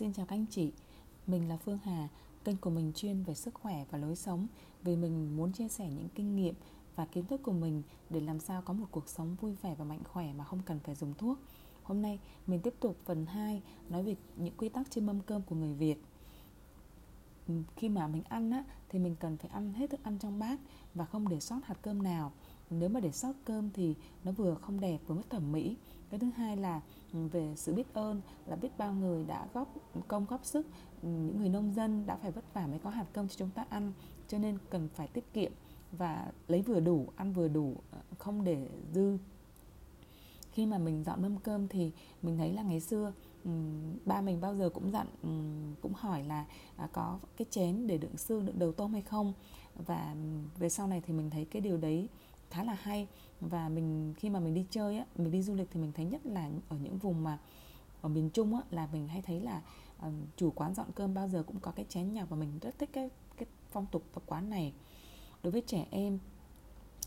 Xin chào các anh chị, mình là Phương Hà, kênh của mình chuyên về sức khỏe và lối sống vì mình muốn chia sẻ những kinh nghiệm và kiến thức của mình để làm sao có một cuộc sống vui vẻ và mạnh khỏe mà không cần phải dùng thuốc. Hôm nay mình tiếp tục phần 2 nói về những quy tắc trên mâm cơm của người Việt. Khi mà mình ăn á, thì mình cần phải ăn hết thức ăn trong bát và không để sót hạt cơm nào. Nếu mà để sót cơm thì nó vừa không đẹp vừa mất thẩm mỹ cái thứ hai là ừ, về sự biết ơn, là biết bao người đã góp công, góp sức. Ừ, những người nông dân đã phải vất vả mới có hạt cơm cho chúng ta ăn, cho nên cần phải tiết kiệm và lấy vừa đủ, ăn vừa đủ ờ, không để dư. Khi mà mình dọn mâm cơm thì mình thấy là ngày xưa ừ, ba mình bao giờ cũng dặn cũng hỏi là à, có cái chén để đựng xương, đựng đầu tôm hay không? Và về sau này thì mình thấy cái điều đấy khá là hay. Và mình khi mà mình đi chơi á mình đi du lịch thì mình thấy nhất là ở những vùng mà ở miền Trung á là mình hay thấy là uh, chủ quán dọn cơm bao giờ cũng có cái chén nhỏ và mình rất thích cái cái phong tục tập quán này. Đối với trẻ em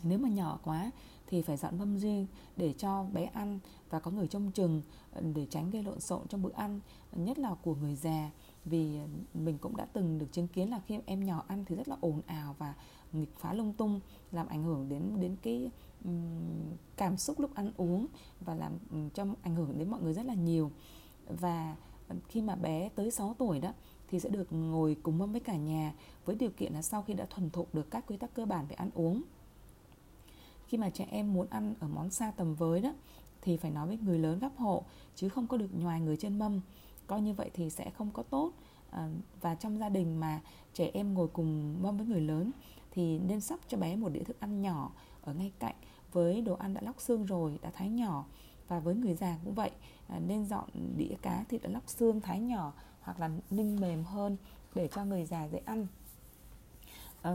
nếu mà nhỏ quá thì phải dọn mâm riêng để cho bé ăn và có người trông chừng ờ, để tránh gây lộn xộn trong bữa ăn nhất là của người già vì ờ, mình cũng đã từng được chứng kiến là khi em nhỏ ăn thì rất là ồn ào và nghịch phá lung tung làm ảnh hưởng đến đến cái um, cảm xúc lúc ăn uống và làm um, cho ảnh hưởng đến mọi người rất là nhiều. Và khi mà bé tới 6 tuổi đó thì sẽ được ngồi cùng mâm với cả nhà với điều kiện là sau khi đã thuần thục được các quy tắc cơ bản về ăn uống. Khi mà trẻ em muốn ăn ở món xa tầm với đó thì phải nói với người lớn gấp hộ chứ không có được ngoài người trên mâm coi như vậy thì sẽ không có tốt. À, và trong gia đình mà trẻ em ngồi cùng mâm với người lớn thì nên sắp cho bé một đĩa thức ăn nhỏ ở ngay cạnh với đồ ăn đã lóc xương rồi đã thái nhỏ. Và với người già cũng vậy à, nên dọn đĩa cá thịt đã lóc xương thái nhỏ hoặc là ninh mềm hơn để cho người già dễ ăn. À,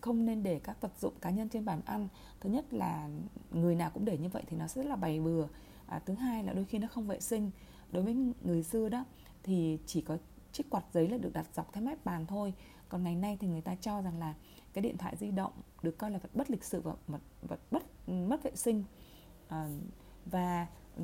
không nên để các vật dụng cá nhân trên bàn ăn. Thứ nhất là người nào cũng để như vậy thì nó sẽ rất là bày bừa. À, thứ hai là đôi khi nó không vệ sinh đối với người xưa đó thì chỉ có chiếc quạt giấy là được đặt dọc theo mép bàn thôi. Còn ngày nay thì người ta cho rằng là cái điện thoại di động được coi là vật bất lịch sự và vật, vật bất mất vệ sinh. À, và ừ,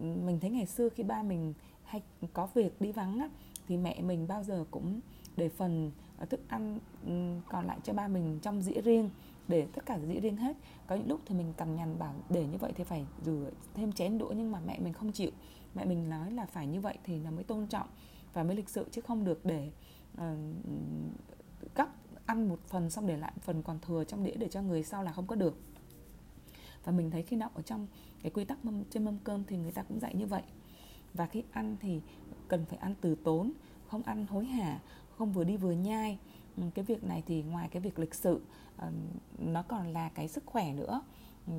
mình thấy ngày xưa khi ba mình hay có việc đi vắng á, thì mẹ mình bao giờ cũng để phần ờ, thức ăn ừ, còn lại cho ba mình trong dĩa riêng để tất cả dĩa riêng hết. Có những lúc thì mình cằn nhằn bảo để như vậy thì phải rửa thêm chén đũa nhưng mà mẹ mình không chịu. Mẹ mình nói là phải như vậy thì là mới tôn trọng và mới lịch sự chứ không được để ờ, uh, gấp ăn một phần xong để lại phần còn thừa trong đĩa để cho người sau là không có được. Và mình thấy khi nào ở trong cái quy tắc mâm, trên mâm cơm thì người ta cũng dạy như vậy. Và khi ăn thì cần phải ăn từ tốn không ăn hối hả không vừa đi vừa nhai. Ừ, cái việc này thì ngoài cái việc lịch sự ờ, nó còn là cái sức khỏe nữa. Ừ,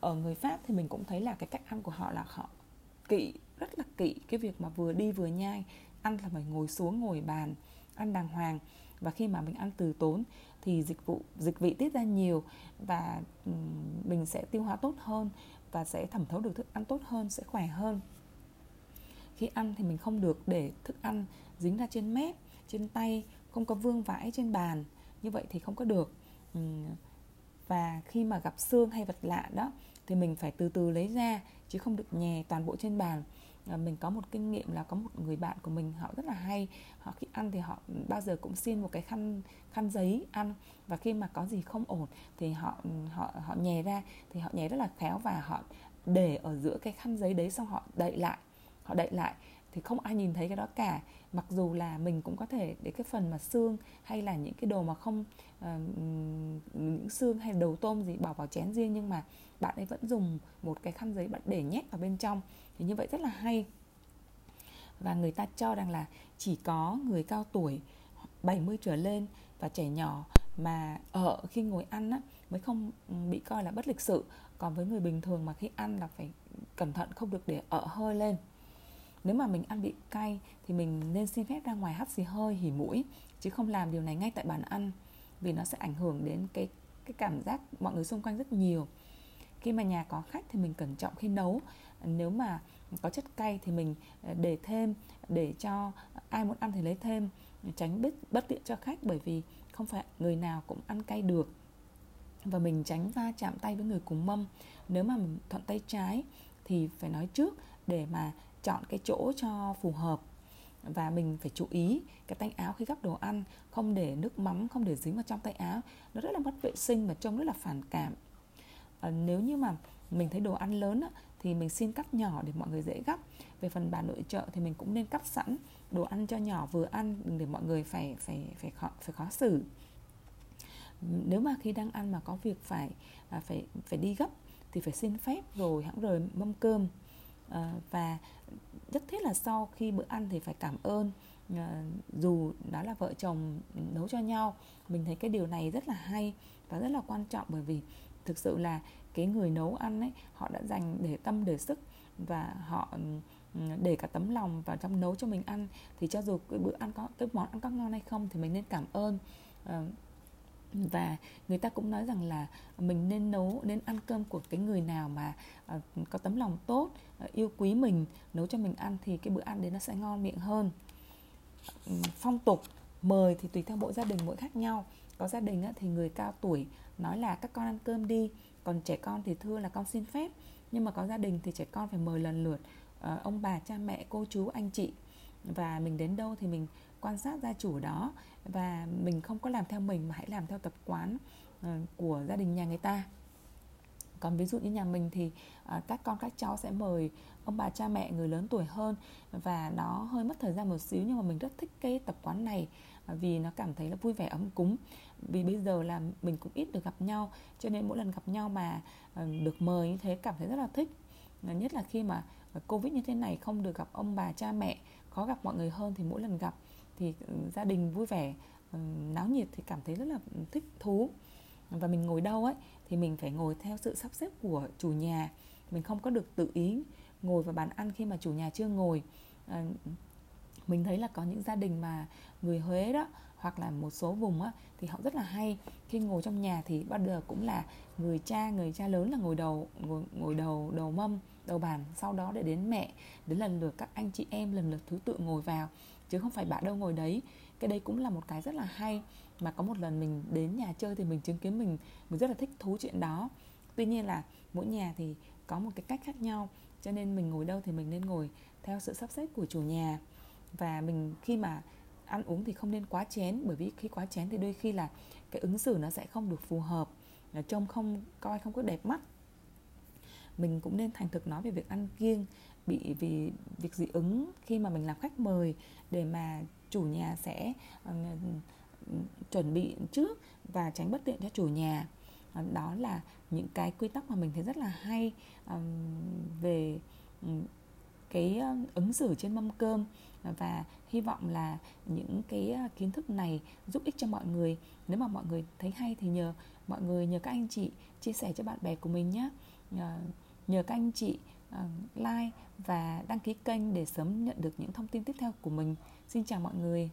ở người pháp thì mình cũng thấy là cái cách ăn của họ là họ kỵ, rất là kỵ. Cái việc mà vừa đi vừa nhai, ăn là phải ngồi xuống, ngồi bàn, ăn đàng hoàng. Và khi mà mình ăn từ tốn thì dịch vụ, dịch vị tiết ra nhiều và ừ, mình sẽ tiêu hóa tốt hơn và sẽ thẩm thấu được thức ăn tốt hơn, sẽ khỏe hơn. Khi ăn thì mình không được để thức ăn dính ra trên mép, trên tay không có vương vãi trên bàn, như vậy thì không có được. Ừ, và khi mà gặp xương hay vật lạ đó, thì mình phải từ từ lấy ra, chứ không được nhè toàn bộ trên bàn. Ờ, mình có một kinh nghiệm là có một người bạn của mình, họ rất là hay. Họ khi ăn thì họ bao giờ cũng xin một cái khăn khăn giấy ăn. Và khi mà có gì không ổn thì họ họ họ nhè ra, thì họ nhè rất là khéo và họ để ở giữa cái khăn giấy đấy, xong họ đậy lại, họ đậy lại thì không ai nhìn thấy cái đó cả. Mặc dù là mình cũng có thể để cái phần mà xương hay là những cái đồ mà không uh, những xương hay đầu tôm gì bỏ vào chén riêng nhưng mà bạn ấy vẫn dùng một cái khăn giấy bạn để nhét vào bên trong thì như vậy rất là hay. Và người ta cho rằng là chỉ có người cao tuổi 70 trở lên và trẻ nhỏ mà ở khi ngồi ăn á, mới không bị coi là bất lịch sự. Còn với người bình thường mà khi ăn là phải cẩn thận không được để ở hơi lên nếu mà mình ăn bị cay thì mình nên xin phép ra ngoài hắt xì hơi, hỉ mũi, chứ không làm điều này ngay tại bàn ăn, vì nó sẽ ảnh hưởng đến cái cái cảm giác mọi người xung quanh rất nhiều. Khi mà nhà có khách thì mình cẩn trọng khi nấu. Nếu mà có chất cay thì mình ờ, để thêm, để cho ai muốn ăn thì lấy thêm, tránh bất bất tiện cho khách bởi vì không phải người nào cũng ăn cay được. Và mình tránh va chạm tay với người cùng mâm. Nếu mà mình thuận tay trái thì phải nói trước để mà chọn cái chỗ cho phù hợp và mình phải chú ý cái tay áo khi gắp đồ ăn không để nước mắm không để dính vào trong tay áo. Nó rất là mất vệ sinh và trông rất là phản cảm. À, nếu như mà mình thấy đồ ăn lớn á, thì mình xin cắt nhỏ để mọi người dễ gắp. Về phần bà nội trợ thì mình cũng nên cắt sẵn đồ ăn cho nhỏ vừa ăn đừng để mọi người phải phải phải khó, phải khó xử. Nếu mà khi đang ăn mà có việc phải à, phải phải đi gấp thì phải xin phép rồi hãng rời mâm cơm. Ờ, và rất thiết là sau khi bữa ăn thì phải cảm ơn ờ, dù đó là vợ chồng nấu cho nhau. Mình thấy cái điều này rất là hay và rất là quan trọng bởi vì thực sự là cái người nấu ăn ấy, họ đã dành để tâm, để sức và họ để cả tấm lòng vào trong nấu cho mình ăn. Thì cho dù cái bữa ăn có, cái món ăn có ngon hay không thì mình nên cảm ơn. Ờ, và người ta cũng nói rằng là mình nên nấu, nên ăn cơm của cái người nào mà à, có tấm lòng tốt à, yêu quý mình, nấu cho mình ăn thì cái bữa ăn đấy nó sẽ ngon miệng hơn. Ừ, phong tục, mời thì tùy theo mỗi gia đình mỗi khác nhau. Có gia đình thì người cao tuổi nói là các con ăn cơm đi, còn trẻ con thì thưa là con xin phép. Nhưng mà có gia đình thì trẻ con phải mời lần lượt à, ông bà, cha mẹ, cô chú, anh chị và mình đến đâu thì mình quan sát gia chủ đó. Và mình không có làm theo mình mà hãy làm theo tập quán ờ, của gia đình nhà người ta. Còn ví dụ như nhà mình thì ờ, các con, các cháu sẽ mời ông bà, cha mẹ người lớn tuổi hơn. Và nó hơi mất thời gian một xíu nhưng mà mình rất thích cái tập quán này ờ, vì nó cảm thấy là vui vẻ ấm cúng. Vì bây giờ là mình cũng ít được gặp nhau, cho nên mỗi lần gặp nhau mà được mời như thế cảm thấy rất là thích. Nhất là khi mà covid như thế này không được gặp ông bà, cha mẹ khó gặp mọi người hơn thì mỗi lần gặp thì ừ, gia đình vui vẻ ừ, náo nhiệt thì cảm thấy rất là thích thú. Và mình ngồi đâu ấy thì mình phải ngồi theo sự sắp xếp của chủ nhà. Mình không có được tự ý ngồi vào bàn ăn khi mà chủ nhà chưa ngồi. À, mình thấy là có những gia đình mà người Huế đó hoặc là một số vùng á, thì họ rất là hay. Khi ngồi trong nhà thì bao giờ cũng là người cha người cha lớn là ngồi đầu ngồi, ngồi đầu đầu mâm đầu bàn sau đó để đến mẹ. Đến lần lượt các anh chị em lần lượt thứ tự ngồi vào chứ không phải bạn đâu ngồi đấy. Cái đây cũng là một cái rất là hay. Mà có một lần mình đến nhà chơi thì mình chứng kiến mình mình rất là thích thú chuyện đó. Tuy nhiên là mỗi nhà thì có một cái cách khác nhau cho nên mình ngồi đâu thì mình nên ngồi theo sự sắp xếp của chủ nhà và mình khi mà ăn uống thì không nên quá chén bởi vì khi quá chén thì đôi khi là cái ứng xử nó sẽ không được phù hợp là trông không coi không có đẹp mắt. Mình cũng nên thành thực nói về việc ăn kiêng bị vì việc dị ứng khi mà mình làm khách mời để mà chủ nhà sẽ uh, chuẩn bị trước và tránh bất tiện cho chủ nhà. Ờ, đó là những cái quy tắc mà mình thấy rất là hay um, về um, cái ờ, ứng xử trên mâm cơm. Và hy vọng là những cái ờ, kiến thức này giúp ích cho mọi người. Nếu mà mọi người thấy hay thì nhờ, mọi người nhờ các anh chị chia sẻ cho bạn bè của mình nhé. Nhờ các anh chị ờ, like và đăng ký kênh để sớm nhận được những thông tin tiếp theo của mình. Xin chào mọi người.